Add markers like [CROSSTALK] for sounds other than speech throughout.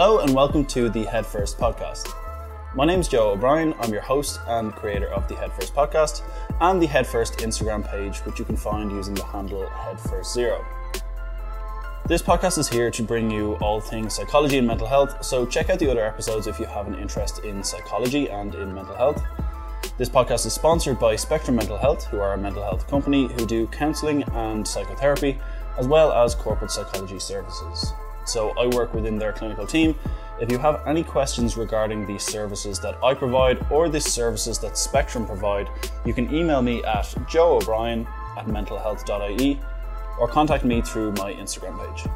Hello and welcome to the Head First podcast. My name is Joe O'Brien. I'm your host and creator of the Head First podcast and the Head First Instagram page, which you can find using the handle Head First Zero. This podcast is here to bring you all things psychology and mental health, so check out the other episodes if you have an interest in psychology and in mental health. This podcast is sponsored by Spectrum Mental Health, who are a mental health company who do counselling and psychotherapy, as well as corporate psychology services. So I work within their clinical team. If you have any questions regarding the services that I provide or the services that Spectrum provide, you can email me at joeobrien at mentalhealth.ie or contact me through my Instagram page.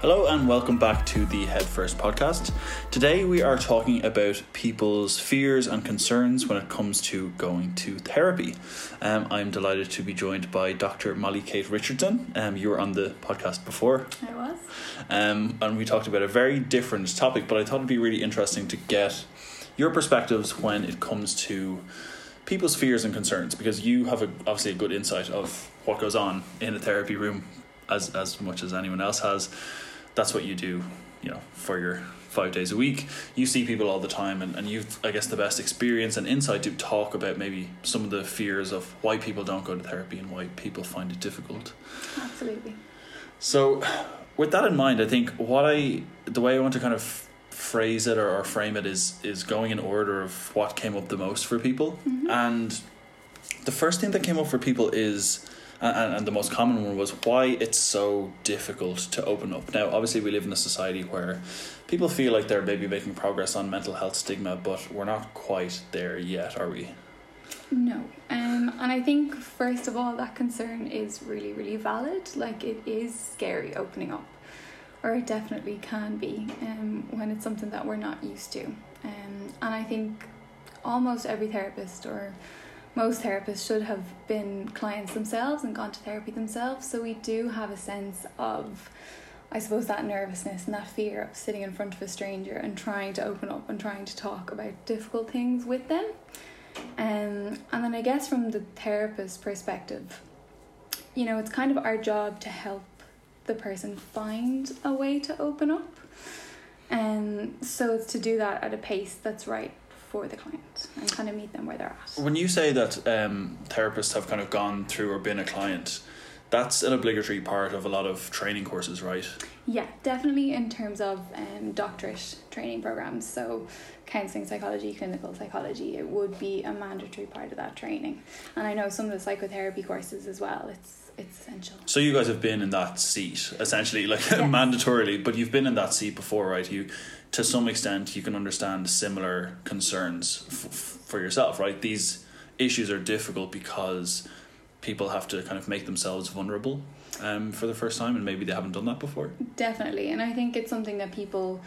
Hello and welcome back to the Head First podcast. Today we are talking about people's fears and concerns when it comes to going to therapy. Um, I'm delighted to be joined by Dr. Mollie-Kate Richardson. Um, you were on the podcast before. I was. Um, and we talked about a very different topic, but I thought it'd be really interesting to get your perspectives when it comes to people's fears and concerns because you have a, obviously a good insight of what goes on in a therapy room as as much as anyone else has that's what you do, you know, for your five days a week. You see people all the time, and, and you've, I guess, the best experience and insight to talk about maybe some of the fears of why people don't go to therapy and why people find it difficult. Absolutely. So, with that in mind, I think what I, the way I want to kind of phrase it or, or frame it is is going in order of what came up the most for people, Mm-hmm. and the first thing that came up for people is and, and the most common one was why it's so difficult to open up. Now, obviously, we live in a society where people feel like they're maybe making progress on mental health stigma, but we're not quite there yet, are we? No. Um, and I think, first of all, that concern is really, really valid. Like, it is scary opening up, or it definitely can be um, when it's something that we're not used to. Um, and I think almost every therapist or most therapists should have been clients themselves and gone to therapy themselves. So we do have a sense of, I suppose, that nervousness and that fear of sitting in front of a stranger and trying to open up and trying to talk about difficult things with them. Um, and then I guess from the therapist perspective, you know, it's kind of our job to help the person find a way to open up. And so it's to do that at a pace that's right for the client and kind of meet them where they're at. When you say that um, therapists have kind of gone through or been a client, that's an obligatory part of a lot of training courses, right? Yeah, definitely in terms of um, doctorate training programs. So, counselling psychology, clinical psychology, it would be a mandatory part of that training. And I know some of the psychotherapy courses as well. It's it's essential. So you guys have been in that seat essentially, like [LAUGHS] Yes. mandatorily, but you've been in that seat before, right? You, to some extent, you can understand similar concerns f- for yourself, right? These issues are difficult because people have to kind of make themselves vulnerable um, for the first time, and maybe they haven't done that before. Definitely. And I think it's something that people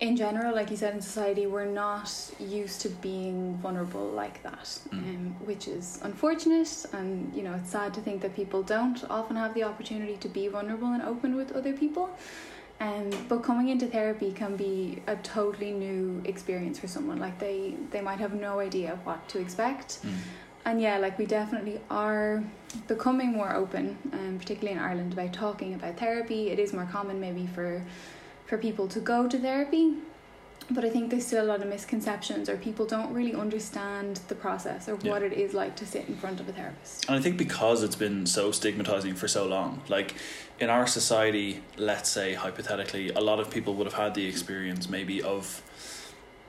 in general, like you said, in society, we're not used to being vulnerable like that, Mm. um, which is unfortunate. And, you know, it's sad to think that people don't often have the opportunity to be vulnerable and open with other people. Um, but coming into therapy can be a totally new experience for someone. Like they, they might have no idea what to expect. Mm. And yeah, like we definitely are becoming more open, um, particularly in Ireland, about talking about therapy. It is more common maybe for for people to go to therapy, but I think there's still a lot of misconceptions, or people don't really understand the process or Yeah. what it is like to sit in front of a therapist. And I think because it's been so stigmatizing for so long, like in our society, let's say hypothetically, a lot of people would have had the experience maybe of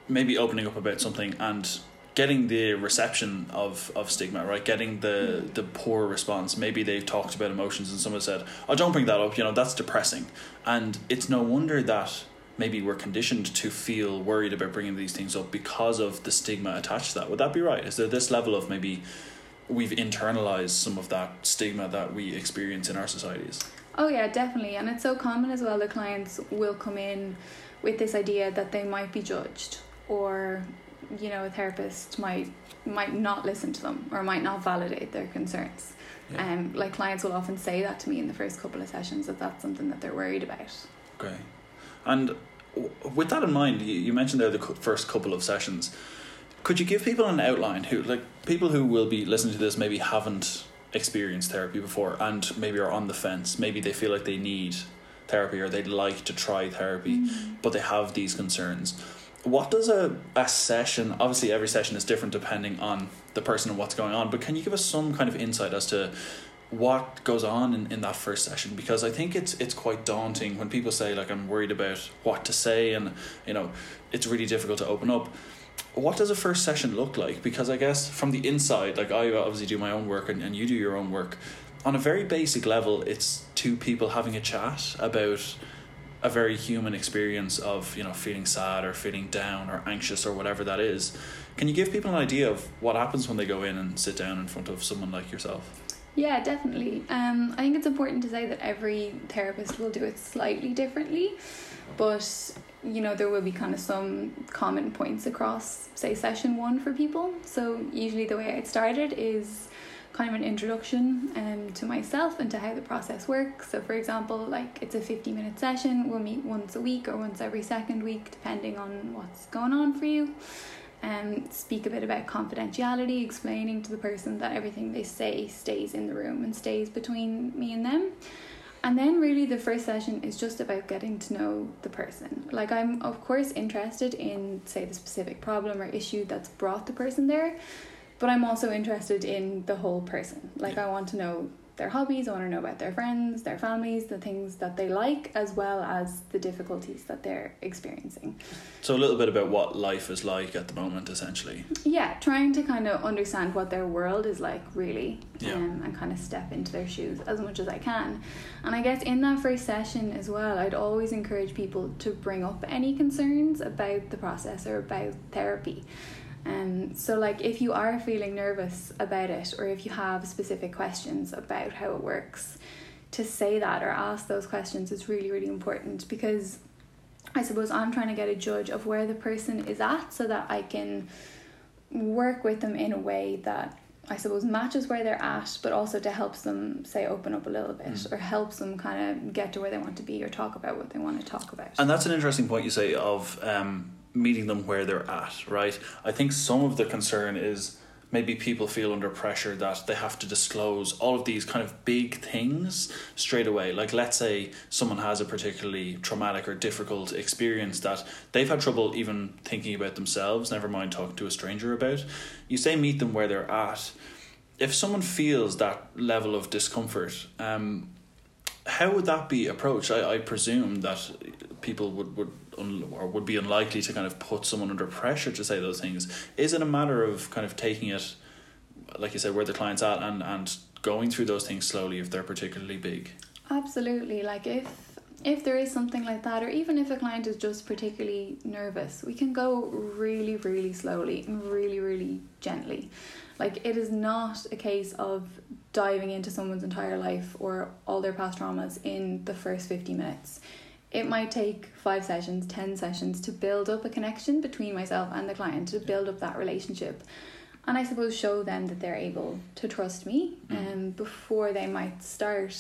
maybe opening up about something and getting the reception of, of stigma, right? Getting the the poor response. Maybe they've talked about emotions and someone said, Oh, don't bring that up, you know, that's depressing. And it's no wonder that maybe we're conditioned to feel worried about bringing these things up because of the stigma attached to that. Would that be right? Is there this level of maybe we've internalized some of that stigma that we experience in our societies? Oh yeah, definitely, and it's so common as well. The clients will come in with this idea that they might be judged, or you know, a therapist might might not listen to them or might not validate their concerns. Yeah. Um, like clients will often say that to me in the first couple of sessions that that's something that they're worried about. Okay. And w- with that in mind, you, you mentioned there the first couple of sessions. Could you give people an outline who, like, people who will be listening to this maybe haven't experienced therapy before and maybe are on the fence. Maybe they feel like they need therapy or they'd like to try therapy, Mm. but they have these concerns. What does a, a session, obviously, every session is different depending on the person and what's going on, but can you give us some kind of insight as to what goes on in, in that first session? Because I think it's it's quite daunting when people say, like, I'm worried about what to say and, you know, it's really difficult to open up what does a first session look like? Because I guess from the inside, like I obviously do my own work and, and you do your own work. On a very basic level, it's two people having a chat about a very human experience of, you know, feeling sad or feeling down or anxious or whatever that is. Can you give people an idea of what happens when they go in and sit down in front of someone like yourself? Yeah, definitely. Um, I think it's important to say that every therapist will do it slightly differently, but you know there will be kind of some common points across, say, session one for people. So usually the way I started is kind of an introduction um, to myself and to how the process works. So for example, like it's a fifty minute session. We'll meet once a week or once every second week, depending on what's going on for you um, speak a bit about confidentiality, explaining to the person that everything they say stays in the room and stays between me and them. And then, really, the first session is just about getting to know the person. Like, I'm, of course, interested in, say, the specific problem or issue that's brought the person there, but I'm also interested in the whole person. Like, I want to know their hobbies, I want to know about their friends, their families, the things that they like, as well as the difficulties that they're experiencing. So a little bit about what life is like at the moment, essentially. Yeah, trying to kind of understand what their world is like, really, Yeah. um, and kind of step into their shoes as much as I can. And I guess in that first session as well, I'd always encourage people to bring up any concerns about the process or about therapy. Um, so, like, if you are feeling nervous about it, or if you have specific questions about how it works, to say that or ask those questions is really, really important because I suppose I'm trying to get a judge of where the person is at so that I can work with them in a way that I suppose matches where they're at, but also to helps them say open up a little bit Mm. or helps them kind of get to where they want to be or talk about what they want to talk about. And that's an interesting point you say of um, meeting them where they're at, right? I think some of the concern is maybe people feel under pressure that they have to disclose all of these kind of big things straight away. Like, let's say someone has a particularly traumatic or difficult experience that they've had trouble even thinking about themselves, never mind talking to a stranger about. You say meet them where they're at. If someone feels that level of discomfort, um, how would that be approached? I, I presume that people would would un, or would be unlikely to kind of put someone under pressure to say those things. Is it a matter of kind of taking it, like you said, where the client's at and and going through those things slowly if they're particularly big? Absolutely. Like if if there is something like that, or even if a client is just particularly nervous, we can go really, really slowly and really, really gently. Like it is not a case of diving into someone's entire life or all their past traumas in the first 50 minutes. It might take five sessions, 10 sessions to build up a connection between myself and the client, to build up that relationship. And I suppose show them that they're able to trust me Mm. um, before they might start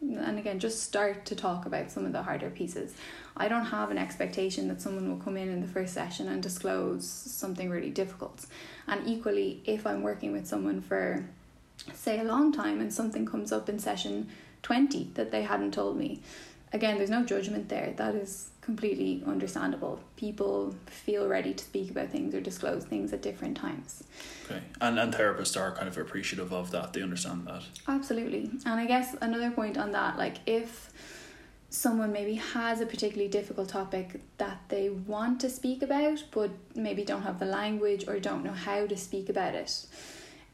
and again just start to talk about some of the harder pieces i don't have an expectation that someone will come in in the first session and disclose something really difficult and equally if i'm working with someone for say a long time and something comes up in session 20 that they hadn't told me again there's no judgment there that is completely understandable people feel ready to speak about things or disclose things at different times Okay, and and therapists are kind of appreciative of that. They understand that. Absolutely. And I guess another point on that, like if someone maybe has a particularly difficult topic that they want to speak about, but maybe don't have the language or don't know how to speak about it,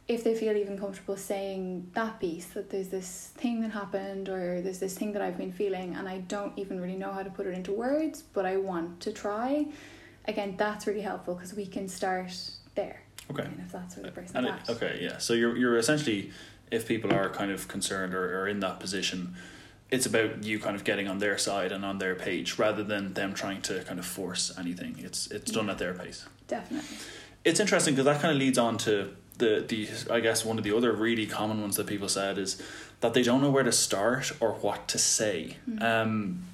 if they feel even comfortable saying that piece, that there's this thing that happened or there's this thing that I've been feeling and I don't even really know how to put it into words, but I want to try, again, that's really helpful because we can start there. Okay. And if that's where the person's And it, okay, yeah. So you're you're essentially, if people are kind of concerned or, or in that position, it's about you kind of getting on their side and on their page rather than them trying to kind of force anything. It's it's done Yeah. at their pace. Definitely. It's interesting because that kind of leads on to the the I guess one of the other really common ones that people said is that they don't know where to start or what to say. Mm. Um,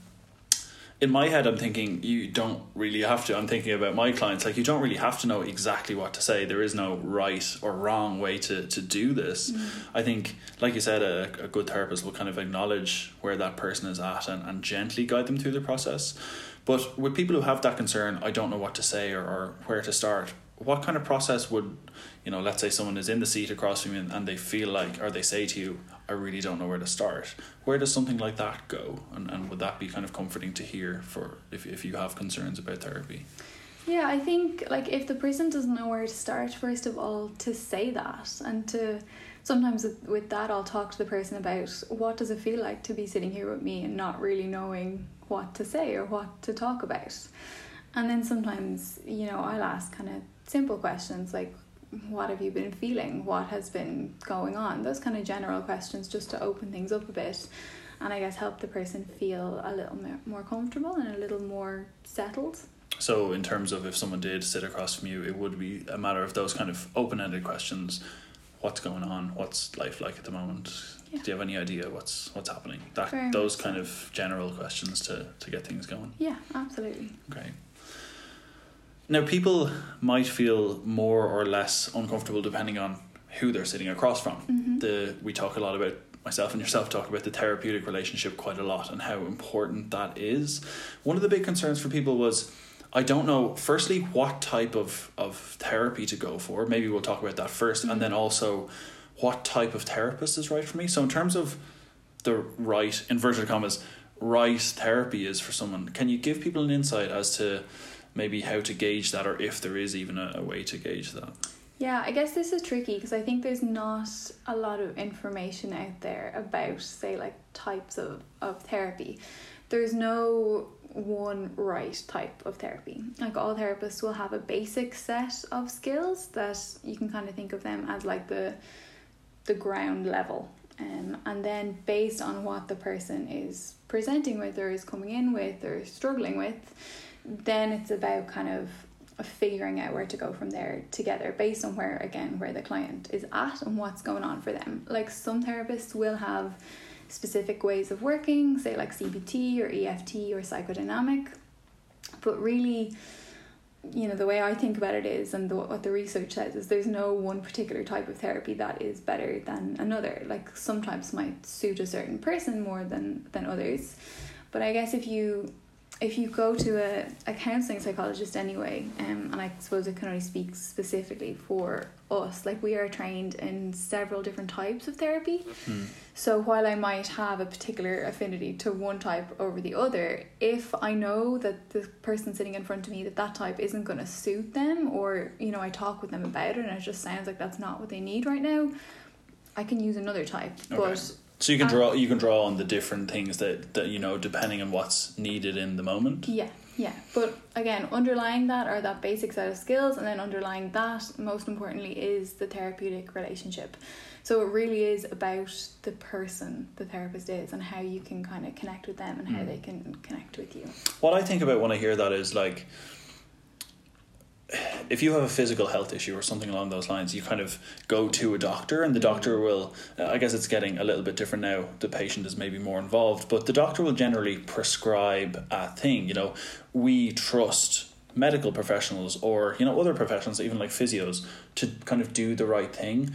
in my head, I'm thinking you don't really have to. I'm thinking about my clients, like you don't really have to know exactly what to say. There is no right or wrong way to, to do this. Mm. I think, like you said, a, a good therapist will kind of acknowledge where that person is at and, and gently guide them through the process. But with people who have that concern, I don't know what to say or, or where to start. What kind of process would, you know, let's say someone is in the seat across from you and, and they feel like, or they say to you, I really don't know where to start. Where does something like that go? And, and would that be kind of comforting to hear for if, if you have concerns about therapy? Yeah, I think like if the person doesn't know where to start, first of all, to say that and to sometimes with, that I'll talk to the person about what does it feel like to be sitting here with me and not really knowing what to say or what to talk about. And then sometimes, you know, I'll ask kind of simple questions like what have you been feeling? What has been going on? Those kind of general questions just to open things up a bit and I guess help the person feel a little more comfortable and a little more settled. So, in terms of if someone did sit across from you, it would be a matter of those kind of open ended questions what's going on? What's life like at the moment? Yeah. Do you have any idea what's what's happening? That Very those kind so. of general questions to, to get things going. Yeah, absolutely. Okay. Now, people might feel more or less uncomfortable depending on who they're sitting across from. Mm-hmm. The we talk a lot about myself and yourself talk about the therapeutic relationship quite a lot and how important that is. One of the big concerns for people was I don't know firstly what type of, of therapy to go for. Maybe we'll talk about that 1st mm-hmm. and then also what type of therapist is right for me. So in terms of the right inverted commas right therapy is for someone, can you give people an insight as to maybe how to gauge that or if there is even a, a way to gauge that. Yeah, I guess this is tricky because I think there's not a lot of information out there about, say, like types of, of therapy. There's no one right type of therapy. Like all therapists will have a basic set of skills that you can kind of think of them as like the the ground level. Um, and then based on what the person is presenting with or is coming in with or struggling with, then it's about kind of figuring out where to go from there together based on where again where the client is at and what's going on for them. Like some therapists will have specific ways of working say like cbt or eft or psychodynamic but really you know the way i think about it is and the, what the research says is there's no one particular type of therapy that is better than another. Like some types might suit a certain person more than than others. But i guess if you if you go to a, a counselling psychologist anyway, um, and I suppose it can only speak specifically for us, like we are trained in several different types of therapy. Mm. So while I might have a particular affinity to one type over the other, if I know that the person sitting in front of me that that type isn't going to suit them, or you know I talk with them about it and it just sounds like that's not what they need right now, I can use another type. Okay. But so you can draw you can draw on the different things that, that you know depending on what's needed in the moment. Yeah, yeah. But again, underlying that are that basic set of skills, and then underlying that, most importantly, is the therapeutic relationship. So it really is about the person the therapist is and how you can kind of connect with them and how mm. they can connect with you. What I think about when I hear that is like if you have a physical health issue or something along those lines, you kind of go to a doctor, and the doctor will. Uh, I guess it's getting a little bit different now. The patient is maybe more involved, but the doctor will generally prescribe a thing. You know, we trust medical professionals or you know other professionals, even like physios, to kind of do the right thing.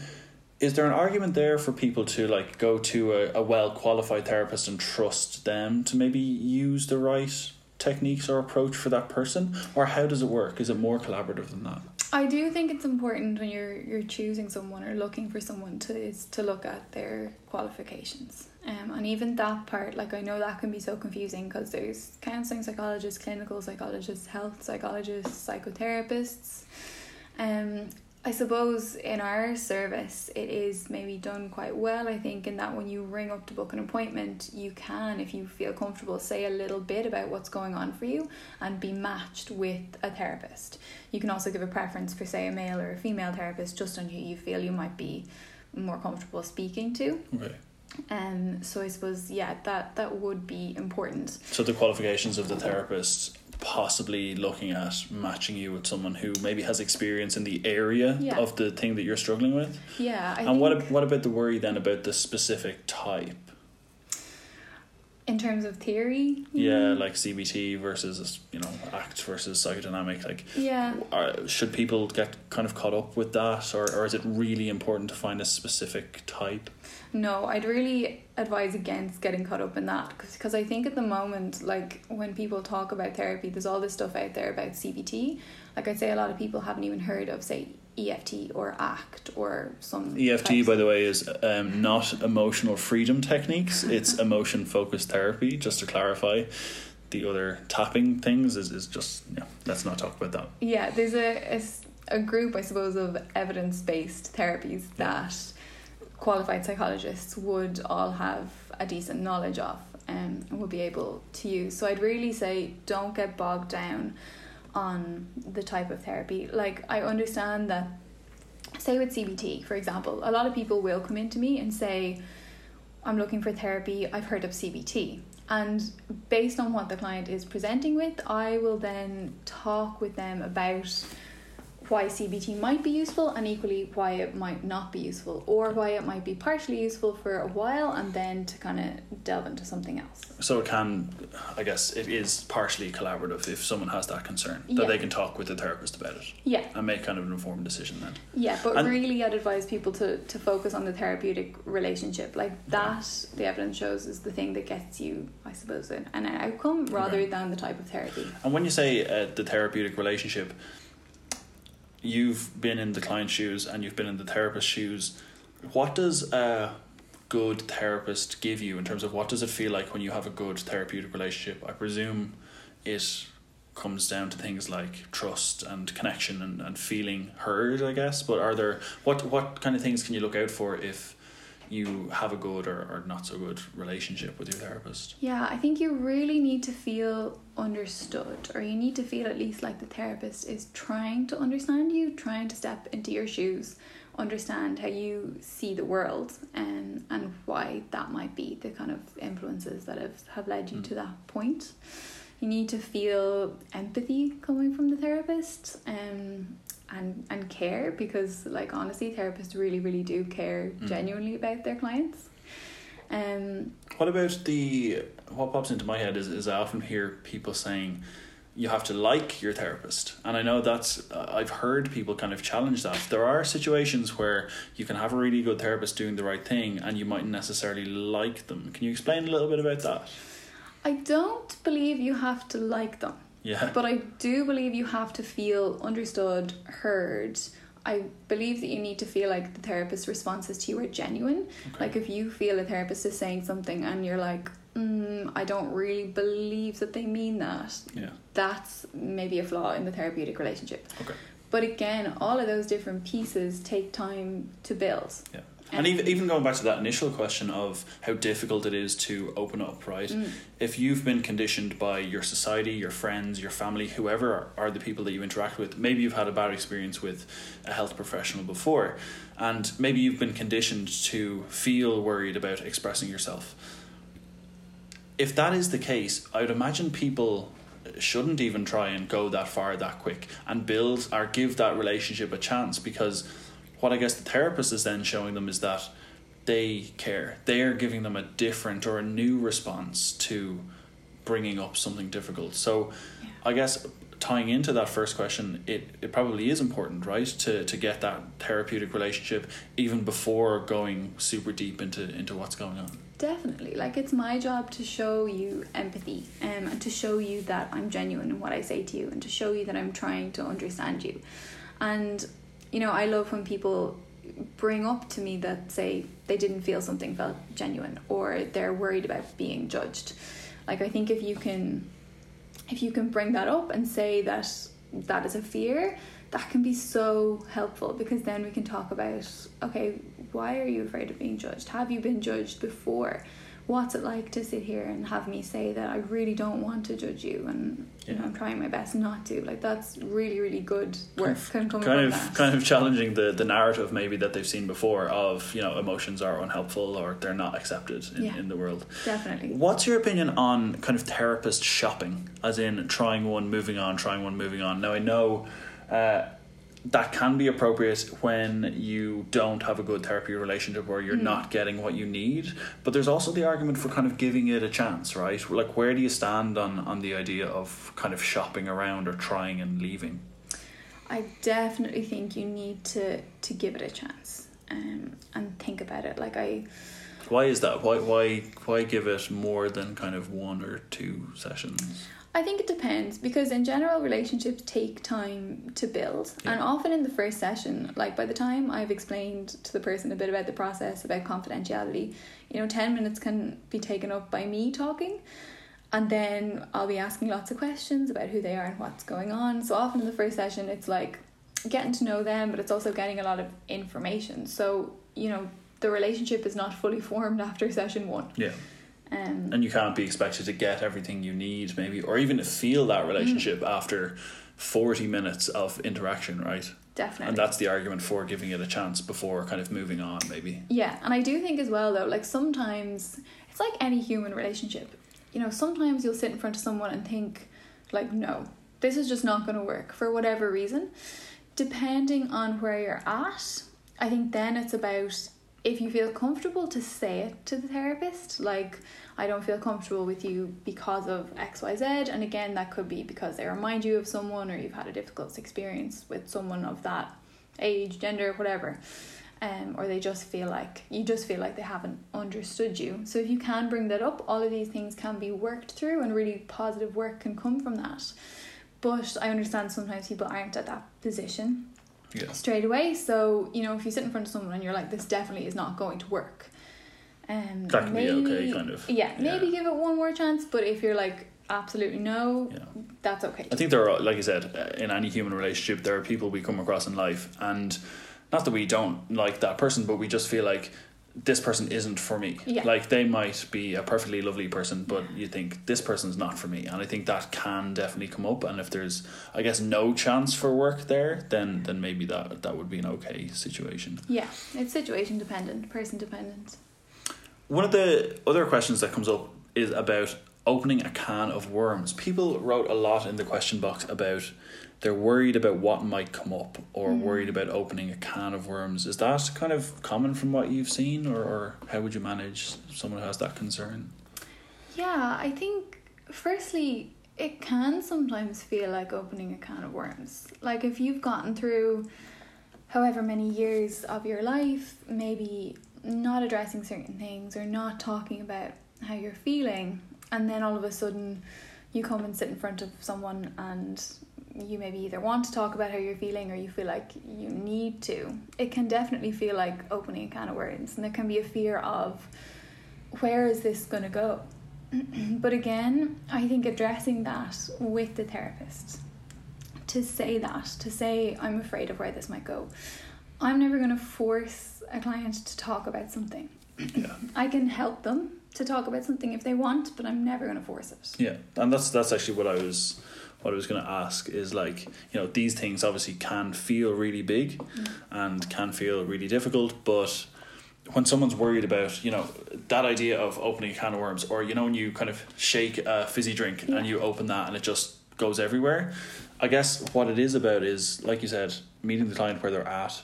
Is there an argument there for people to like go to a, a well qualified therapist and trust them to maybe use the right techniques or approach for that person or how does it work is it more collaborative than that I do think it's important when you're you're choosing someone or looking for someone to is to look at their qualifications. Um, and even that part, like I know that can be so confusing because there's counseling psychologists, clinical psychologists, health psychologists, psychotherapists. Um, I suppose in our service, it is maybe done quite well. I think in that when you ring up to book an appointment, you can, if you feel comfortable, say a little bit about what's going on for you and be matched with a therapist. You can also give a preference for, say, a male or a female therapist just on who you feel you might be more comfortable speaking to. Okay. Um, so I suppose yeah, that that would be important. So the qualifications of the therapist possibly looking at matching you with someone who maybe has experience in the area yeah. of the thing that you're struggling with. Yeah. I and what what about the worry then about the specific type? In terms of theory, Yeah, like CBT versus you know ACT versus psychodynamic. Like, yeah. are, should people get kind of caught up with that, or or is it really important to find a specific type? No, I'd really advise against getting caught up in that because I think at the moment, like when people talk about therapy, there's all this stuff out there about CBT. Like I'd say a lot of people haven't even heard of, say, EFT or ACT or some. EFT, by the way, is um, not emotional freedom techniques. [LAUGHS] It's emotion focused therapy. Just to clarify, the other tapping things is, is just yeah. Let's not talk about that. Yeah, there's a a group, I suppose, of evidence based therapies that qualified psychologists would all have a decent knowledge of um, and would be able to use. So I'd really say don't get bogged down on the type of therapy. Like, I understand that, say, with CBT, for example, a lot of people will come into me and say, I'm looking for therapy, I've heard of CBT. And based on what the client is presenting with, I will then talk with them about why CBT might be useful and equally why it might not be useful, or why it might be partially useful for a while and then to kind of delve into something else. So it can, I guess, it is partially collaborative if someone has that concern that Yeah. they can talk with the therapist about it Yeah, and make kind of an informed decision then. yeah, but And- really, I'd advise people to, to focus on the therapeutic relationship. Like that, the evidence shows is the thing that gets you, I suppose, an, an outcome rather than the type of therapy. And when you say uh, the therapeutic relationship, you've been in the client's shoes and you've been in the therapist's shoes. What does a good therapist give you in terms of what does it feel like when you have a good therapeutic relationship? I presume it comes down to things like trust and connection and, and feeling heard, I guess. But are there what what kind of things can you look out for if you have a good or, or not so good relationship with your therapist? Yeah, I think you really need to feel understood, or you need to feel at least like the therapist is trying to understand you, trying to step into your shoes, understand how you see the world, and and why that might be the kind of influences that have, have led you Mm. to that point. You need to feel empathy coming from the therapist, um, and and care because, like honestly, therapists really, really do care Mm. genuinely about their clients. Um, What about the what pops into my head is, is I often hear people saying you have to like your therapist, and I know that's uh, I've heard people kind of challenge that. There are situations where you can have a really good therapist doing the right thing, and you mightn't necessarily like them. Can you explain a little bit about that? I don't believe you have to like them, Yeah, [LAUGHS] but I do believe you have to feel understood, heard. I believe that you need to feel like the therapist's responses to you are genuine. Okay. Like if you feel a therapist is saying something and you're like, mm, I don't really believe that they mean that, yeah, that's maybe a flaw in the therapeutic relationship. Okay. But again, all of those different pieces take time to build. yeah. And even even going back to that initial question of how difficult it is to open up, right? Mm. if you've been conditioned by your society, your friends, your family, whoever are, are the people that you interact with, maybe you've had a bad experience with a health professional before, and maybe you've been conditioned to feel worried about expressing yourself. If that is the case, I would imagine people shouldn't even try and go that far that quick and build or give that relationship a chance because what I guess the therapist is then showing them is that they care. They are giving them a different or a new response to bringing up something difficult. So, Yeah. I guess tying into that first question, it, it probably is important, right, to, to get that therapeutic relationship even before going super deep into, into what's going on. Definitely. Like it's my job to show you empathy um, and to show you that I'm genuine in what I say to you and to show you that I'm trying to understand you. And, you know, I love when people bring up to me that say they didn't feel something felt genuine or they're worried about being judged. Like I think if you can if you can bring that up and say that that is a fear, that can be so helpful because then we can talk about okay, why are you afraid of being judged? Have you been judged before? What's it like to sit here and have me say that I really don't want to judge you and Yeah. I'm trying my best not to? Like that's really really good work can come kind from of that. kind of challenging the, the narrative maybe that they've seen before of you know emotions are unhelpful or they're not accepted in, Yeah. in the world Definitely. what's your opinion on kind of therapist shopping as in trying one moving on trying one moving on now i know uh, that can be appropriate when you don't have a good therapy relationship or you're Mm. not getting what you need. But there's also the argument for kind of giving it a chance, right? Like, where do you stand on, on the idea of kind of shopping around or trying and leaving? I definitely think you need to to give it a chance um, and think about it. Like I, Why is that? Why why why give it more than kind of one or two sessions? I think it depends because in general relationships take time to build. And often in the first session like by the time I've explained to the person a bit about the process about confidentiality you know 10 minutes can be taken up by me talking. And then I'll be asking lots of questions about who they are and what's going on. So often in the first session it's like getting to know them but it's also getting a lot of information. So you know the relationship is not fully [LAUGHS] formed after session 1 Yeah. Um And you can't be expected to get everything you need, maybe, or even to feel that relationship after 40 minutes of interaction, right? definitely And that's the argument for giving it a chance before kind of moving on, maybe. Yeah, and I do think as well though, like sometimes it's like any human relationship. You know, sometimes you'll sit in front of someone and think, like, no, this is just not going to work for whatever reason. Depending on where you're at, I think then it's about if you feel comfortable to say it to the therapist, like, I don't feel comfortable with you because of XYZ. And again, that could be because they remind you of someone or you've had a difficult experience with someone of that age, gender, whatever um, or they just feel like you just feel like they haven't understood you. So if you can bring that up, all of these things can be worked through, and really positive work can come from that. But I understand sometimes people aren't at that position Yeah. straight away. So you know, if you sit in front of someone and you're like, "This definitely is not going to work," um, That can be maybe, okay, kind of. Yeah, maybe Yeah. give it one more chance. But if you're like, absolutely no, Yeah. that's okay. I think there are, like I said, uh, in any human relationship, there are people we come across in life, and not that we don't like that person, but we just feel like this person isn't for me. Yeah. Like they might be a perfectly lovely person, but you think this person's not for me, and I think that can definitely come up. And if there's, I guess, no chance for work there, then then maybe that that would be an okay situation. Yeah, it's situation dependent, person dependent. One of the other questions that comes up is about opening a can of worms. People wrote a lot in the question box about they're worried about what might come up or Mm. worried about opening a can of worms. Is that kind of common from what you've seen, or, or how would you manage someone who has that concern? Yeah, I think firstly, it can sometimes feel like opening a can of worms. Like if you've gotten through however many years of your life, maybe not addressing certain things or not talking about how you're feeling, and then all of a sudden you come and sit in front of someone and you maybe either want to talk about how you're feeling or you feel like you need to. It can definitely feel like opening a can of worms, and there can be a fear of where is this going to go? [CLEARS THROAT] but again, I think addressing that with the therapist to say that, to say, I'm afraid of where this might go. I'm never going to force a client to talk about something. Yeah. [CLEARS THROAT] I can help them to talk about something if they want, but I'm never going to force it. Yeah, and that's that's actually what I was what I was going to ask is like you know these things obviously can feel really big mm. and can feel really difficult, but when someone's worried about you know that idea of opening a can of worms, or you know when you kind of shake a fizzy drink Yeah. and you open that and it just goes everywhere, I guess what it is about is like you said, meeting the client where they're at.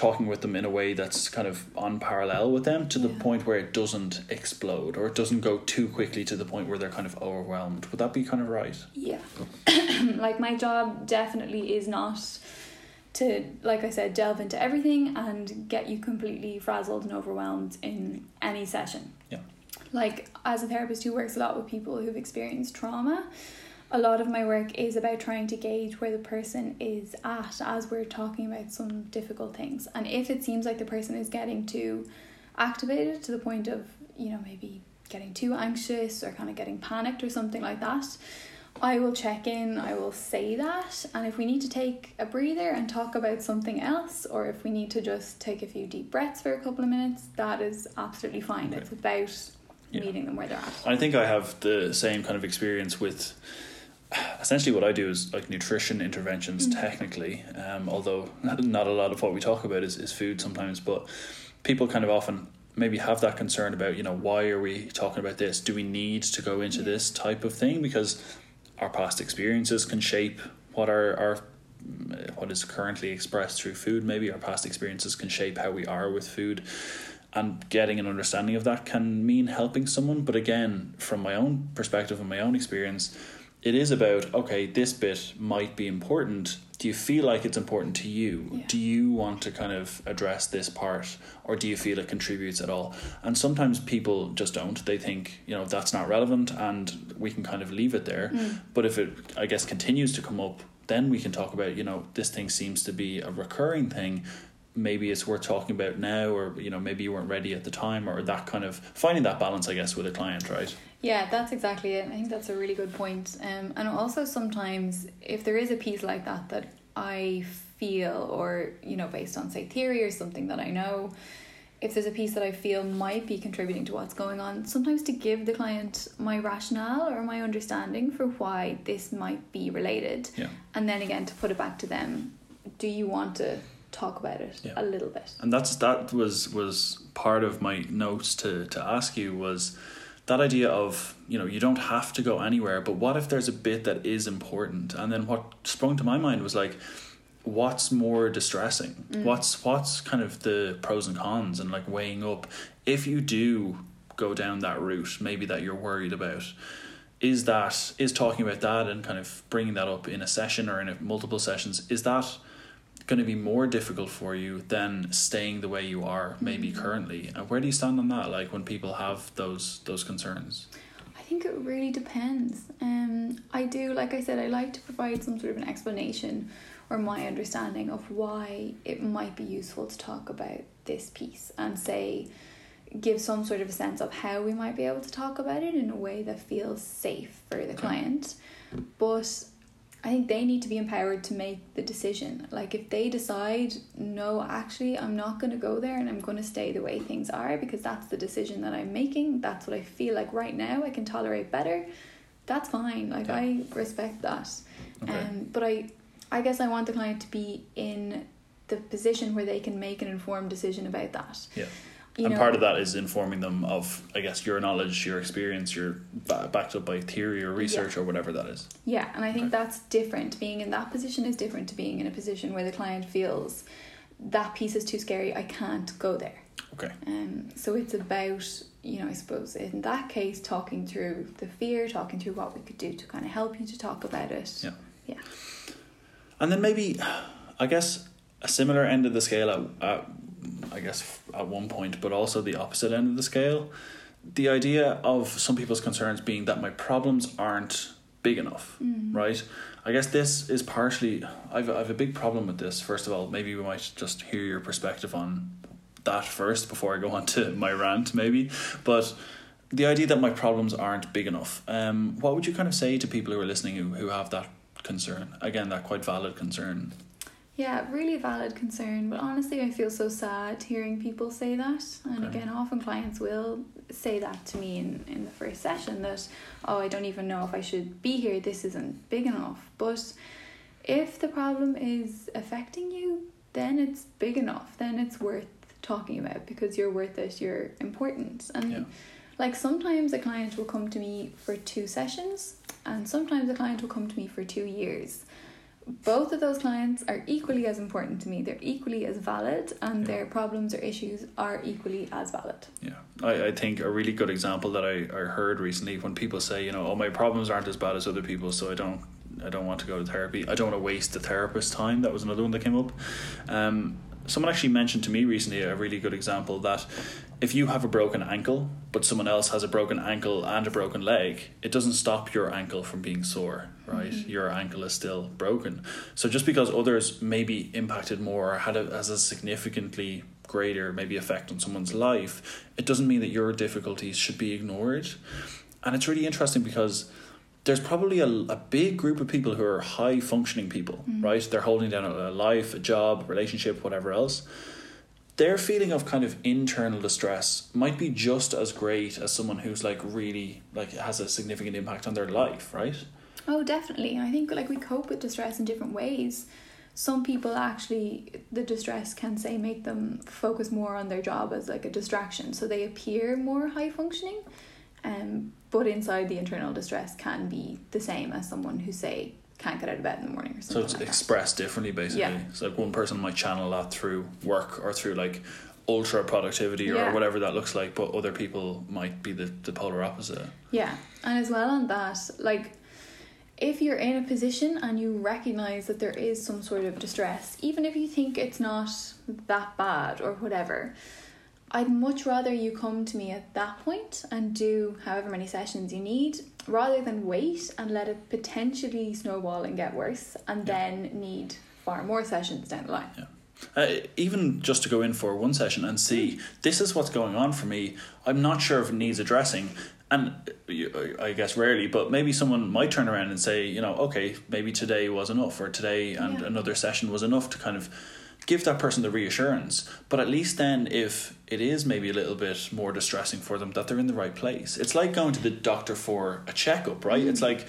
Talking with them in a way that's kind of on parallel with them to the Yeah. point where it doesn't explode or it doesn't go too quickly to the point where they're kind of overwhelmed. Would that be kind of right? Yeah. [COUGHS] like my job definitely is not to, like I said, delve into everything and get you completely frazzled and overwhelmed in any session. Yeah. Like as a therapist who works a lot with people who've experienced trauma, a lot of my work is about trying to gauge where the person is at as we're talking about some difficult things. And if it seems like the person is getting too activated to the point of, you know, maybe getting too anxious or kind of getting panicked or something like that, I will check in, I will say that, and if we need to take a breather and talk about something else, or if we need to just take a few deep breaths for a couple of minutes, that is absolutely fine. Okay. It's about Yeah. meeting them where they're at. I think I have the same kind of experience with essentially what I do is like nutrition interventions Mhm. technically, um, although not, a lot of what we talk about is, is food sometimes, but people kind of often maybe have that concern about, you know, why are we talking about this? Do we need to go into Yeah. this type of thing? Because our past experiences can shape what our, our what is currently expressed through food. Maybe our past experiences can shape how we are with food, and getting an understanding of that can mean helping someone. But again, from my own perspective and my own experience, it is about okay, this bit might be important. Do you feel like it's important to you? Yeah. Do you want to kind of address this part, or do you feel it contributes at all? And sometimes people just don't. They think you know that's not relevant, and we can kind of leave it there. Mm. But if it, I guess, continues to come up, then we can talk about you know this thing seems to be a recurring thing. Maybe it's worth talking about now, or you know maybe you weren't ready at the time, or that kind of finding that balance, I guess, with a client, right? Yeah, that's exactly it. I think that's a really good point. Um, and also sometimes if there is a piece like that that I feel, or you know, based on say theory or something that I know, if there's a piece that I feel might be contributing to what's going on, sometimes to give the client my rationale or my understanding for why this might be related, Yeah. and then again to put it back to them. Do you want to talk about it Yeah. a little bit? and that's that was was part of my notes to to ask you was that idea of you know you don't have to go anywhere but what if there's a bit that is important and then what sprung to my mind was like what's more distressing mm. what's what's kind of the pros and cons and like weighing up if you do go down that route maybe that you're worried about is that is talking about that and kind of bringing that up in a session or in a, multiple sessions is that going to be more difficult for you than staying the way you are maybe currently and where do you stand on that like when people have those those concerns I think it really depends. Um, I do, like I said, I like to provide some sort of an explanation or my understanding of why it might be useful to talk about this piece and say, give some sort of a sense of how we might be able to talk about it in a way that feels safe for the client. But I think they need to be empowered to make the decision. Like if they decide, no, actually, I'm not going to go there and I'm going to stay the way things are because that's the decision that I'm making. That's what I feel like right now. I can tolerate better. That's fine. Like Yeah. I respect that. Okay. Um, but I, I guess I want the client to be in the position where they can make an informed decision about that. yeah You and know, part of that is informing them of i guess your knowledge your experience your ba- backed up by theory or research or whatever that is Yeah, and I think that's different. Being in that position is different to being in a position where the client feels that piece is too scary, I can't go there. okay Um, so it's about, you know, I suppose in that case, talking through the fear, talking through what we could do to kind of help you to talk about it. Yeah. Yeah. And then maybe, I guess, a similar end of the scale at, at I guess, at one point, but also the opposite end of the scale. The idea of some people's concerns being that my problems aren't big enough, Mm. right? I guess this is partially, I've, I've a big problem with this. First of all, maybe we might just hear your perspective on that first before I go on to my rant, maybe. But the idea that my problems aren't big enough. Um, what would you kind of say to people who are listening who, who have that concern? Again, that quite valid concern. Yeah, really valid concern, but honestly, I feel so sad hearing people say that. And Okay. again, often clients will say that to me in, in the first session that, oh, I don't even know if I should be here, this isn't big enough. But if the problem is affecting you, then it's big enough, then it's worth talking about because you're worth it, you're important. And Yeah. like sometimes a client will come to me for two sessions, and sometimes a client will come to me for two years both of those clients are equally as important to me. They're equally as valid, and Yeah. their problems or issues are equally as valid. Yeah, I, I think a really good example that I, I heard recently when people say, you know, oh my problems aren't as bad as other people, so I don't I don't want to go to therapy. I don't want to waste the therapist's time. That was another one that came up. Um, someone actually mentioned to me recently a really good example that if you have a broken ankle, but someone else has a broken ankle and a broken leg, it doesn't stop your ankle from being sore, right? Mm-hmm. Your ankle is still broken. So just because others may be impacted more or had a, has a significantly greater maybe effect on someone's life, it doesn't mean that your difficulties should be ignored. And it's really interesting because there's probably a, a big group of people who are high functioning people, mm-hmm. right? They're holding down a, a life, a job, a relationship, whatever else. Their feeling of kind of internal distress might be just as great as someone who's like really like has a significant impact on their life, right? Oh, definitely. I think like we cope with distress in different ways. Some people actually, the distress can say make them focus more on their job as like a distraction, so they appear more high functioning. Um, but inside the internal distress can be the same as someone who say can't get out of bed in the morning or something. So it's like that. expressed differently, basically. Yeah. So like one person might channel that through work or through like ultra productivity or Yeah. whatever that looks like, but other people might be the, the polar opposite. Yeah, and as well on that, like if you're in a position and you recognize that there is some sort of distress, even if you think it's not that bad or whatever, I'd much rather you come to me at that point and do however many sessions you need rather than wait and let it potentially snowball and get worse and Yeah. then need far more sessions down the line. Uh, even just to go in for one session and see this is what's going on for me. I'm not sure if it needs addressing, and uh, I guess rarely, but maybe someone might turn around and say, you know, okay, maybe today was enough, or today and Yeah. another session was enough to kind of give that person the reassurance. But at least then, if it is maybe a little bit more distressing for them, that they're in the right place. It's like going to the doctor for a checkup, right? It's mm. like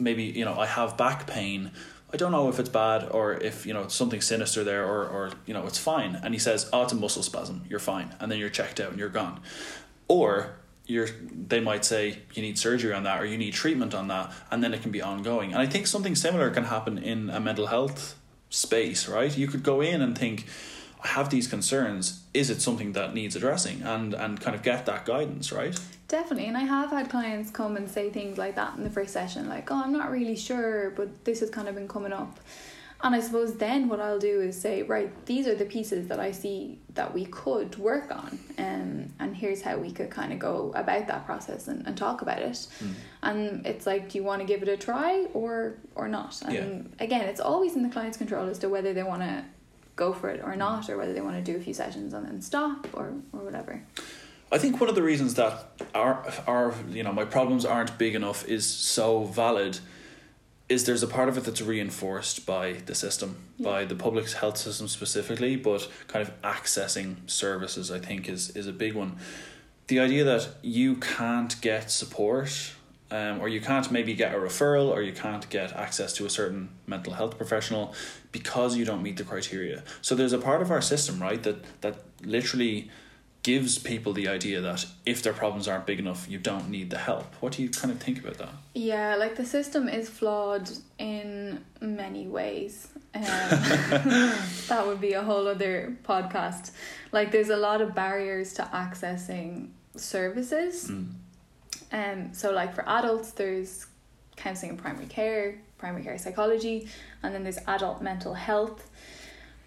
maybe you know I have back pain. I don't know if it's bad or if you know it's something sinister there or or you know it's fine. And he says, "Oh, it's a muscle spasm. You're fine." And then you're checked out and you're gone. Or you're they might say you need surgery on that or you need treatment on that and then it can be ongoing. And I think something similar can happen in a mental health space, right? You could go in and think I have these concerns. Is it something that needs addressing? And and kind of get that guidance, right? Definitely, and I have had clients come and say things like that in the first session, like, "Oh, I'm not really sure, but this has kind of been coming up." And I suppose then what I'll do is say, right, these are the pieces that I see that we could work on, um, and here's how we could kind of go about that process and, and talk about it. And it's like, do you want to give it a try or or not? And again, it's always in the client's control as to whether they want to go for it or not, or whether they want to do a few sessions and then stop or or whatever. I think one of the reasons that our our you know my problems aren't big enough is so valid is there's a part of it that's reinforced by the system by the public health system specifically but kind of accessing services I think is is a big one. The idea that you can't get support um, or you can't maybe get a referral or you can't get access to a certain mental health professional because you don't meet the criteria. So there's a part of our system right that that literally gives people the idea that if their problems aren't big enough you don't need the help what do you kind of think about that Yeah, like the system is flawed in many ways. Um, [LAUGHS] that would be a whole other podcast. Like, there's a lot of barriers to accessing services. Mm. Um, so, like for adults, there's counseling and primary care, primary care psychology, and then there's adult mental health.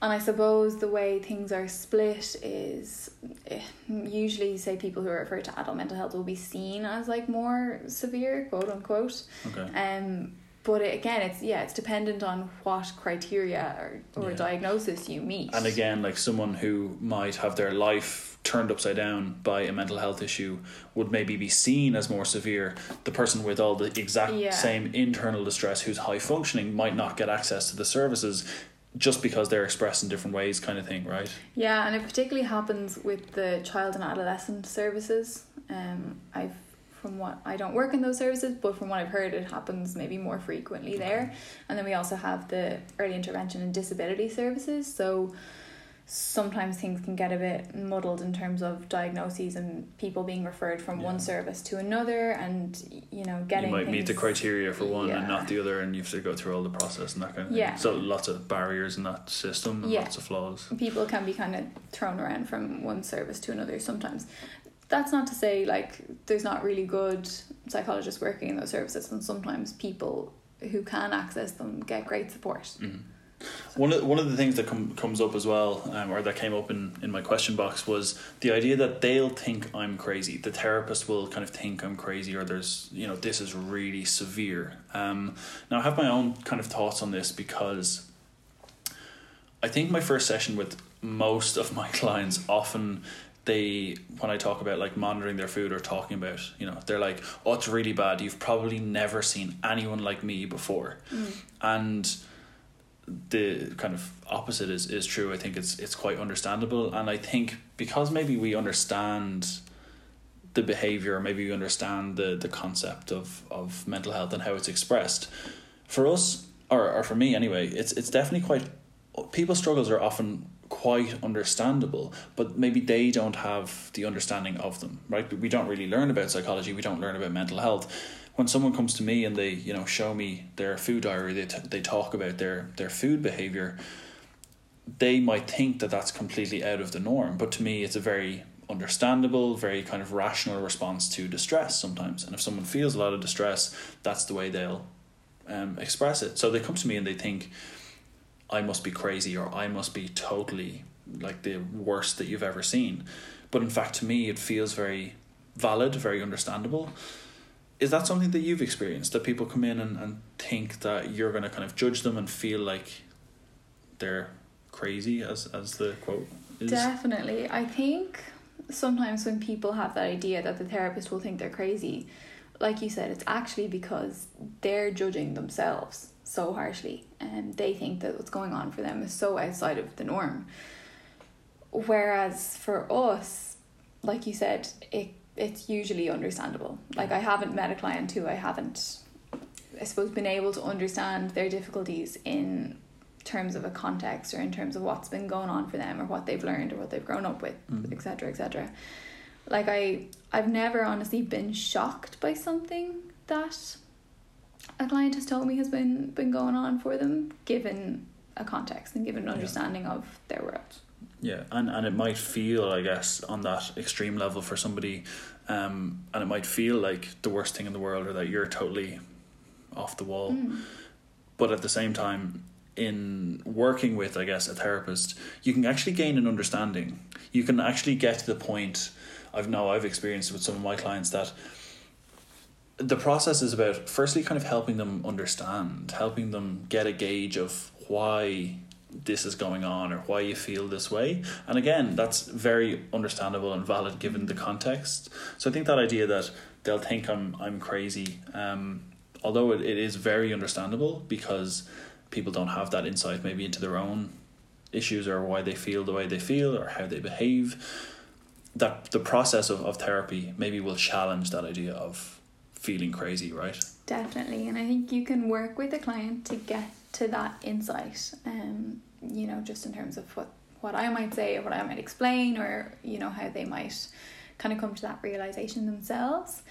And I suppose the way things are split is eh, usually, say, people who are referred to adult mental health will be seen as like more severe, quote unquote. okay Um, but it, again, it's yeah, it's dependent on what criteria or, or Yeah. diagnosis you meet. And again, like someone who might have their life turned upside down by a mental health issue would maybe be seen as more severe. The person with all the exact Yeah. same internal distress who's high functioning might not get access to the services just because they're expressed in different ways, kind of thing, right? Yeah, and it particularly happens with the child and adolescent services. Um, I've from what I don't work in those services, but from what I've heard, it happens maybe more frequently there. And then we also have the early intervention and disability services. So sometimes things can get a bit muddled in terms of diagnoses and people being referred from Yeah. one service to another, and you know getting you might meet the criteria for one and not the other, and you have to go through all the process and that kind of Yeah. thing. So lots of barriers in that system and Yeah. lots of flaws. people can be kind of thrown around from one service to another sometimes. That's not to say like there's not really good psychologists working in those services, and sometimes people who can access them get great support. Mhm. One of one of the things that com- comes up as well, um, or that came up in, in my question box, was the idea that they'll think I'm crazy. The therapist will kind of think I'm crazy, or there's you know this is really severe. Um, now I have my own kind of thoughts on this because I think my first session with most of my [LAUGHS] clients often they when I talk about like monitoring their food or talking about you know they're like oh it's really bad you've probably never seen anyone like me before and the kind of opposite is, is true I think it's it's quite understandable and I think because maybe we understand the behavior or maybe we understand the the concept of of mental health and how it's expressed for us or, or for me anyway it's it's definitely quite people's struggles are often quite understandable, but maybe they don't have the understanding of them, right? We don't really learn about psychology, we don't learn about mental health. When someone comes to me and they, you know, show me their food diary, they, t- they talk about their, their food behavior, they might think that that's completely out of the norm, but to me, it's a very understandable, very kind of rational response to distress sometimes. And if someone feels a lot of distress, that's the way they'll um, express it. So they come to me and they think, I must be crazy or I must be totally like the worst that you've ever seen. But in fact, to me, it feels very valid, very understandable. Is that something that you've experienced? That people come in and, and think that you're going to kind of judge them and feel like they're crazy, as, as the quote is? Definitely. I think sometimes when people have that idea that the therapist will think they're crazy, like you said, it's actually because they're judging themselves so harshly and they think that what's going on for them is so outside of the norm. Whereas for us, like you said, it it's usually understandable. Like I haven't met a client who I haven't I suppose been able to understand their difficulties in terms of a context or in terms of what's been going on for them or what they've learned or what they've grown up with, etc. Mm. etc. Et like I I've never honestly been shocked by something that a client has told me has been been going on for them, given a context and given an understanding yeah. of their world. Yeah, and, and it might feel, I guess, on that extreme level for somebody, um, and it might feel like the worst thing in the world or that you're totally off the wall. Mm. But at the same time, in working with, I guess, a therapist, you can actually gain an understanding. You can actually get to the point. I've now I've experienced with some of my clients that the process is about firstly kind of helping them understand, helping them get a gauge of why this is going on or why you feel this way. And again, that's very understandable and valid given the context. So I think that idea that they'll think I'm I'm crazy, um, although it, it is very understandable because people don't have that insight maybe into their own issues or why they feel the way they feel or how they behave. That the process of, of therapy maybe will challenge that idea of feeling crazy, right? Definitely. And I think you can work with a client to get to that insight. Um, you know, just in terms of what, what I might say or what I might explain or, you know, how they might kind of come to that realization themselves.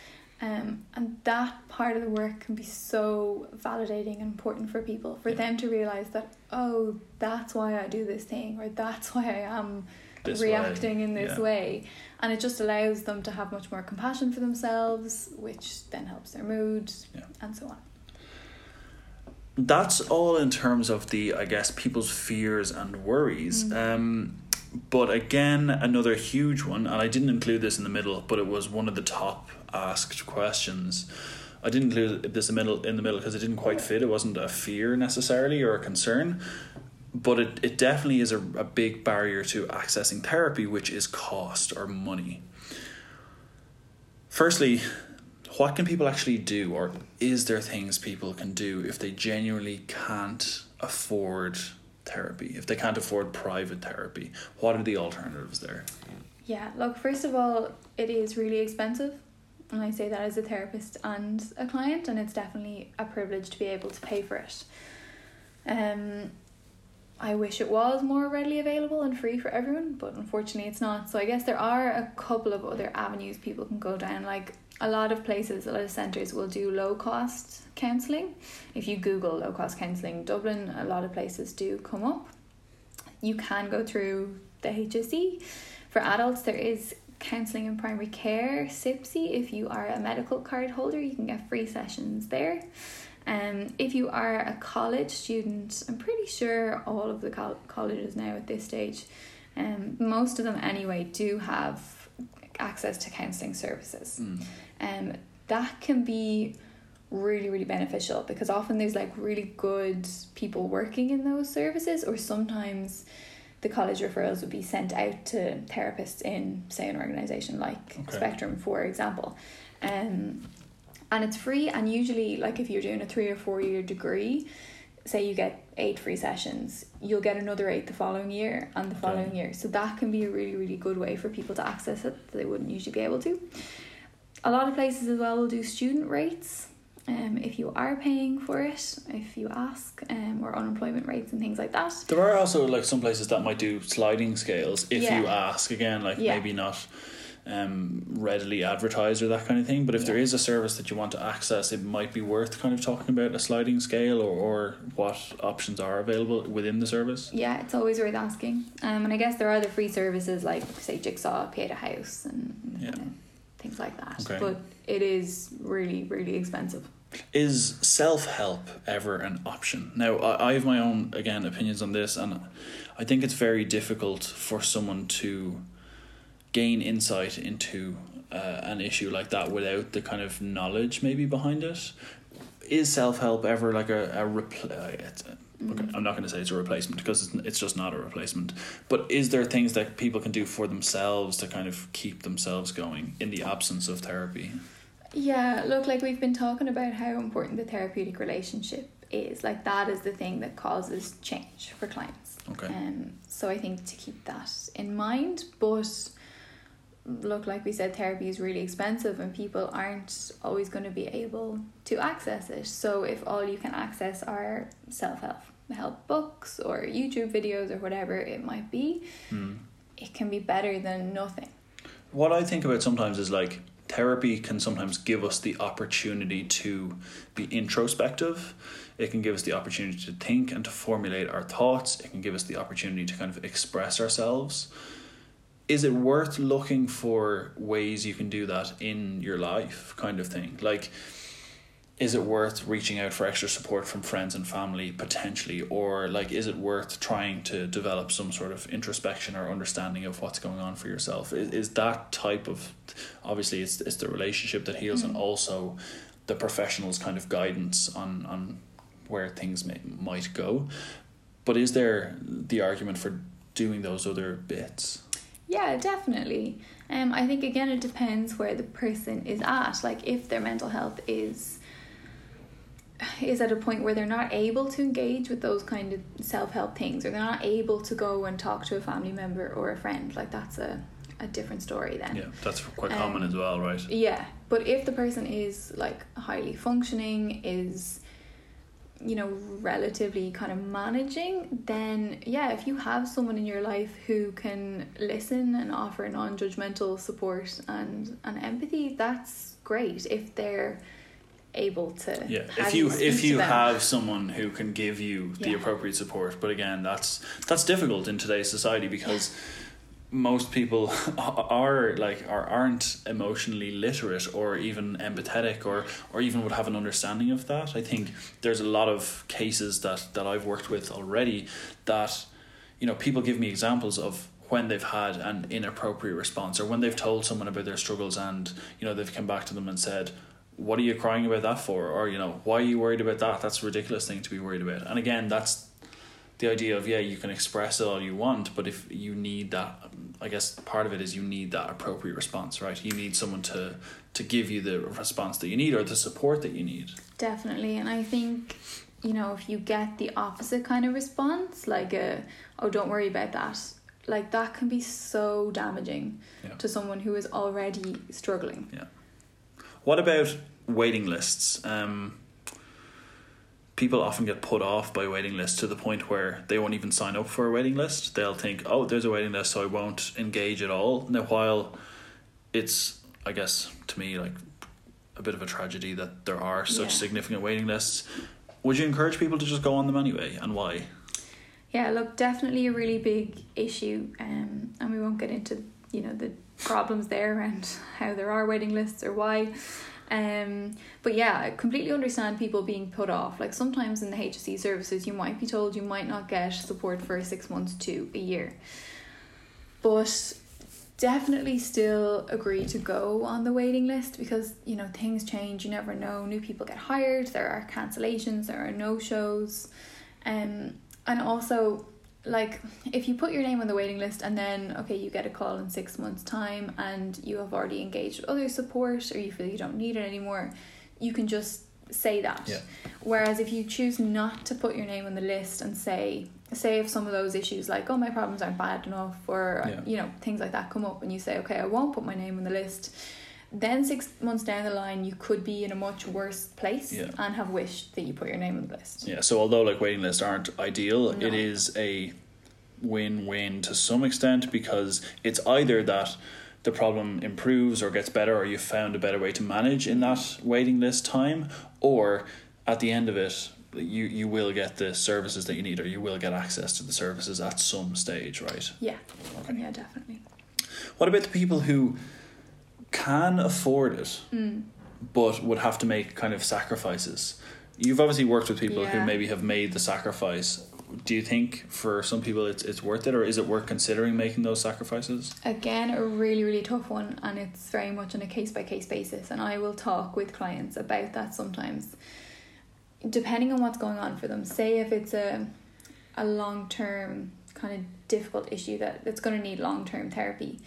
Um, and that part of the work can be so validating and important for people, for yeah. them to realize that, oh, that's why I do this thing, or that's why I am this reacting way. in this yeah. way and it just allows them to have much more compassion for themselves which then helps their mood yeah. and so on that's all in terms of the i guess people's fears and worries mm-hmm. um, but again another huge one and i didn't include this in the middle but it was one of the top asked questions I didn't include this in the middle in the middle because it didn't quite fit. It wasn't a fear necessarily or a concern, but it, it definitely is a, a big barrier to accessing therapy, which is cost or money. Firstly, what can people actually do, or is there things people can do if they genuinely can't afford therapy, if they can't afford private therapy? What are the alternatives there? Yeah, look, first of all, it is really expensive. And I say that as a therapist and a client, and it's definitely a privilege to be able to pay for it. Um, I wish it was more readily available and free for everyone, but unfortunately it's not. So I guess there are a couple of other avenues people can go down. Like a lot of places, a lot of centres will do low cost counselling. If you Google low cost counselling Dublin, a lot of places do come up. You can go through the HSE. For adults, there is counselling in primary care, CIPC. If you are a medical card holder, you can get free sessions there. Um, if you are a college student, I'm pretty sure all of the col- colleges now at this stage, um, most of them anyway, do have access to counselling services. Mm. Um, that can be really really beneficial because often there's like really good people working in those services or sometimes the college referrals would be sent out to therapists in say an organization like okay. spectrum for example. Um and it's free and usually like if you're doing a three or four year degree say you get eight free sessions you'll get another eight the following year and the following year. So that can be a really really good way for people to access it that they wouldn't usually be able to a lot of places as well will do student rates um, if you are paying for it, if you ask, um, or unemployment rates and things like that. There are also like some places that might do sliding scales if Yeah. you ask again, like Yeah. maybe not um, readily advertised or that kind of thing. But if there Yeah. is a service that you want to access, it might be worth kind of talking about a sliding scale or, or what options are available within the service. Yeah, it's always worth asking. Um, and I guess there are the free services like, say, Jigsaw, Pieta House, and Yeah. uh, things like that. Okay. But it is really, really expensive. Is self help ever an option? Now, I, I have my own, again, opinions on this, and I think it's very difficult for someone to gain insight into uh, an issue like that without the kind of knowledge maybe behind it. Is self help ever like a, a repl- uh, Okay, I'm not going to say it's a replacement because it's, it's just not a replacement. But is there things that people can do for themselves to kind of keep themselves going in the absence of therapy? Yeah, look, like we've been talking about how important the therapeutic relationship is. Like, that is the thing that causes change for clients. Okay. Um, so I think to keep that in mind, but look, like we said, therapy is really expensive and people aren't always going to be able to access it. So if all you can access are self help books or YouTube videos or whatever it might be, Hmm. it can be better than nothing. What I think about sometimes is like therapy can sometimes give us the opportunity to be introspective. It can give us the opportunity to think and to formulate our thoughts. It can give us the opportunity to kind of express ourselves. Is it worth looking for ways you can do that in your life, kind of thing? Like, is it worth reaching out for extra support from friends and family potentially? Or like is it worth trying to develop some sort of introspection or understanding of what's going on for yourself? Is, is that type of obviously it's, it's the relationship that heals and also the professional's kind of guidance on on where things may, might go. But is there the argument for doing those other bits? Yeah, definitely. Um, I think again it depends where the person is at. Like if their mental health is is at a point where they're not able to engage with those kind of self help things, or they're not able to go and talk to a family member or a friend, like that's a a different story then. yeah that's quite Um, common as well right Yeah, but if the person is like highly functioning, is you know relatively kind of managing, then yeah, if you have someone in your life who can listen and offer non-judgmental support and and empathy, that's great. If they're able to Yeah, if you if you have someone who can give you the Yeah. appropriate support, but again, that's that's difficult in today's society because most people [LAUGHS] are like are aren't emotionally literate or even empathetic or or even would have an understanding of that. I think there's a lot of cases that that I've worked with already that you know people give me examples of when they've had an inappropriate response or when they've told someone about their struggles and you know they've come back to them and said what are you crying about that for? Or you know why are you worried about that? That's a ridiculous thing to be worried about. And again that's the idea of yeah you can express it all you want but if you need that i guess part of it is you need that appropriate response right? You need someone to to give you the response that you need or the support that you need. Definitely, and I think you know if you get the opposite kind of response, like a oh don't worry about that, like that can be so damaging Yeah. to someone who is already struggling. What about waiting lists? Um, people often get put off by waiting lists to the point where they won't even sign up for a waiting list. They'll think, oh, there's a waiting list, so I won't engage at all. Now, while it's, I guess, to me, like a bit of a tragedy that there are such Yeah. significant waiting lists, would you encourage people to just go on them anyway, and why? Yeah, look, definitely a really big issue, um, and we won't get into you know the problems there and how there are waiting lists or why. Um, but yeah, I completely understand people being put off. Like sometimes in the HSE services, you might be told you might not get support for six months to a year, but definitely still agree to go on the waiting list because you know things change. You never know. New people get hired. There are cancellations. There are no shows. Um, and also like if you put your name on the waiting list and then okay you get a call in six months time and you have already engaged with other support or you feel you don't need it anymore you can just say that Yeah. whereas if you choose not to put your name on the list and say say if some of those issues like oh my problems aren't bad enough or Yeah. you know things like that come up and you say okay I won't put my name on the list then six months down the line you could be in a much worse place Yeah. and have wished that you put your name on the list. Yeah, so although like waiting lists aren't ideal, No. it is a win-win to some extent because it's either that the problem improves or gets better or you've found a better way to manage in that waiting list time or at the end of it you you will get the services that you need or you will get access to the services at some stage, right? Yeah. Okay. Yeah, definitely. What about the people who can afford it Mm. but would have to make kind of sacrifices. You've obviously worked with people who maybe have made the sacrifice. Do you think for some people it's it's worth it, or is it worth considering making those sacrifices? Again, a really, really tough one, and it's very much on a case by case basis. And I will talk with clients about that sometimes, depending on what's going on for them. Say if it's a a long term kind of difficult issue that it's going to need long term therapy.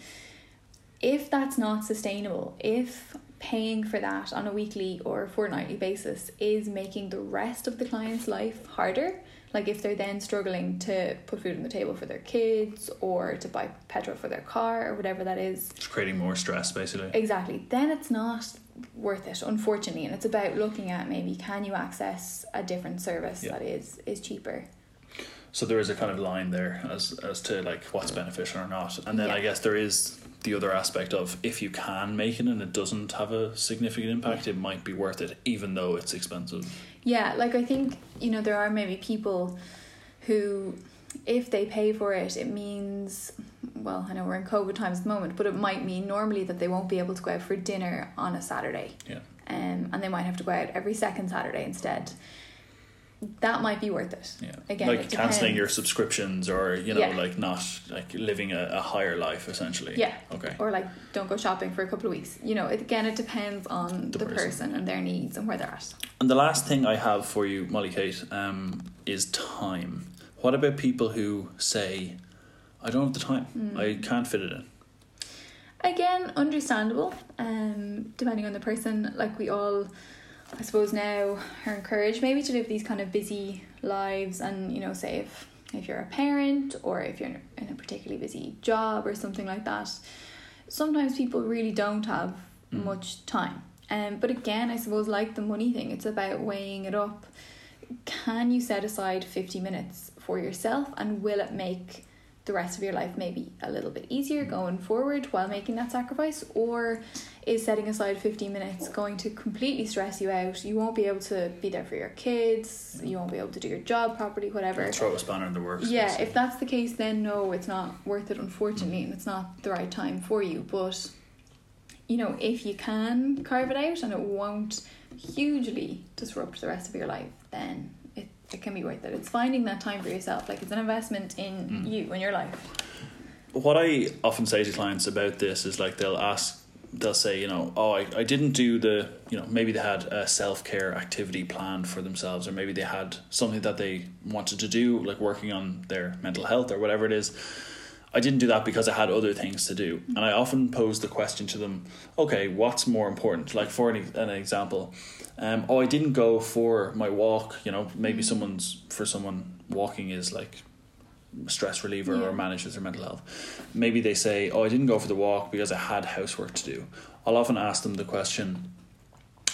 If that's not sustainable, if paying for that on a weekly or fortnightly basis is making the rest of the client's life harder, like if they're then struggling to put food on the table for their kids or to buy petrol for their car or whatever that is, It's creating more stress, basically. exactly, then it's not worth it, unfortunately. And it's about looking at maybe can you access a different service Yeah. that is is cheaper. So there is a kind of line there as as to like what's beneficial or not, and then I guess there is the other aspect of if you can make it and it doesn't have a significant impact, it might be worth it, even though it's expensive. Yeah, like I think, you know, there are maybe people who, if they pay for it, it means, well, I know we're in COVID times at the moment, but it might mean normally that they won't be able to go out for dinner on a Saturday. Yeah. Um, and they might have to go out every second Saturday instead. That might be worth it. Yeah, Again, like it canceling your subscriptions or you know Yeah. like not like living a, a higher life essentially. Yeah. Okay. Or like, don't go shopping for a couple of weeks. You know, it, again, it depends on The the, person, person, and their needs and where they're at. And the last thing I have for you, Mollie-Kate, um, is time. What about people who say, "I don't have the time. Hmm. I can't fit it in." Again, understandable. Um, depending on the person, like we all, I suppose now are encouraged maybe to live these kind of busy lives, and you know, say if if you're a parent or if you're in a particularly busy job or something like that, sometimes people really don't have Mm. much time. Um, but again, I suppose like the money thing, it's about weighing it up. Can you set aside fifty minutes for yourself, and will it make the rest of your life maybe a little bit easier going forward while making that sacrifice or is setting aside 15 minutes going to completely stress you out you won't be able to be there for your kids you won't be able to do your job properly whatever Throw a spanner in the works. yeah basically. if that's the case then no it's not worth it unfortunately and it's not the right time for you but you know if you can carve it out and it won't hugely disrupt the rest of your life then it, can be worth it. It's finding that time for yourself. Like it's an investment in Mm. you and your life. What I often say to clients about this is like they'll ask they'll say you know oh I, I didn't do the you know maybe they had a self-care activity planned for themselves or maybe they had something that they wanted to do like working on their mental health or whatever it is I didn't do that because I had other things to do and I often pose the question to them okay what's more important like for an, an example um, oh I didn't go for my walk you know maybe someone's for someone walking is like stress reliever Yeah. or manages their mental health. Maybe they say, "Oh, I didn't go for the walk because I had housework to do." I'll often ask them the question,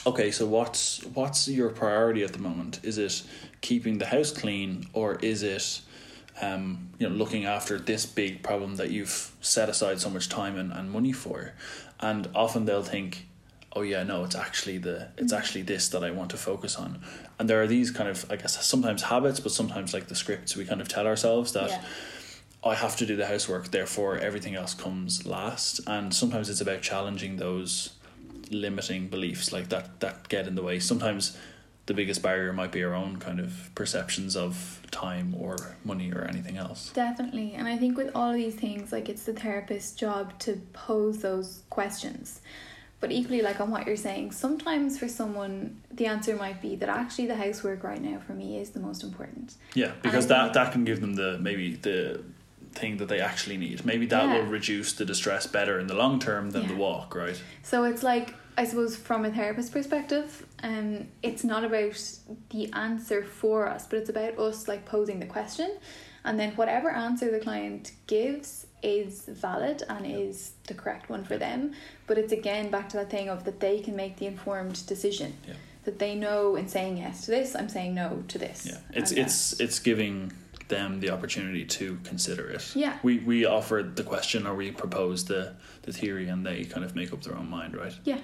"Okay, so what's what's your priority at the moment? Is it keeping the house clean or is it um, you know, looking after this big problem that you've set aside so much time and, and money for?" And often they'll think, "Oh yeah, no, it's actually the it's actually this that I want to focus on." And there are these kind of I guess sometimes habits, but sometimes like the scripts we kind of tell ourselves that yeah I have to do the housework, therefore everything else comes last. And sometimes it's about challenging those limiting beliefs like that that get in the way. Sometimes the biggest barrier might be our own kind of perceptions of time or money or anything else. Definitely. And I think with all of these things, like it's the therapist's job to pose those questions. But equally, like on what you're saying, sometimes for someone, the answer might be that actually the housework right now for me is the most important. Yeah, because that that can give them the maybe the thing that they actually need. Maybe that Yeah. will reduce the distress better in the long term than the walk, right? So it's like, I suppose, from a therapist perspective, um, it's not about the answer for us, but it's about us like posing the question. And then whatever answer the client gives, is valid and is the correct one for them. But it's again back to that thing of that they can make the informed decision. Yeah. That they know in saying yes to this, I'm saying no to this. Yeah, it's And, uh, it's it's giving them the opportunity to consider it. Yeah. We we offered the question or we proposed the the theory and they kind of make up their own mind, right? yeah.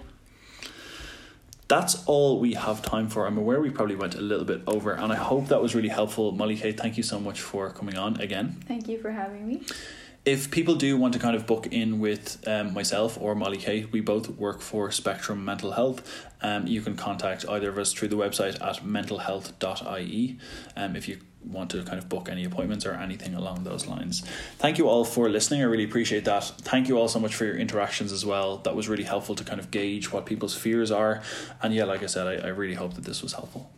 That's all we have time for. I'm aware we probably went a little bit over, and I hope that was really helpful. Mollie-Kate, thank you so much for coming on again. Thank you for having me. If people do want to kind of book in with um, myself or Mollie-Kate, we both work for Spectrum Mental Health. Um, you can contact either of us through the website at mentalhealth.ie um, if you want to kind of book any appointments or anything along those lines. Thank you all for listening. I really appreciate that. Thank you all so much for your interactions as well. That was really helpful to kind of gauge what people's fears are. And yeah, like I said, I, I really hope that this was helpful.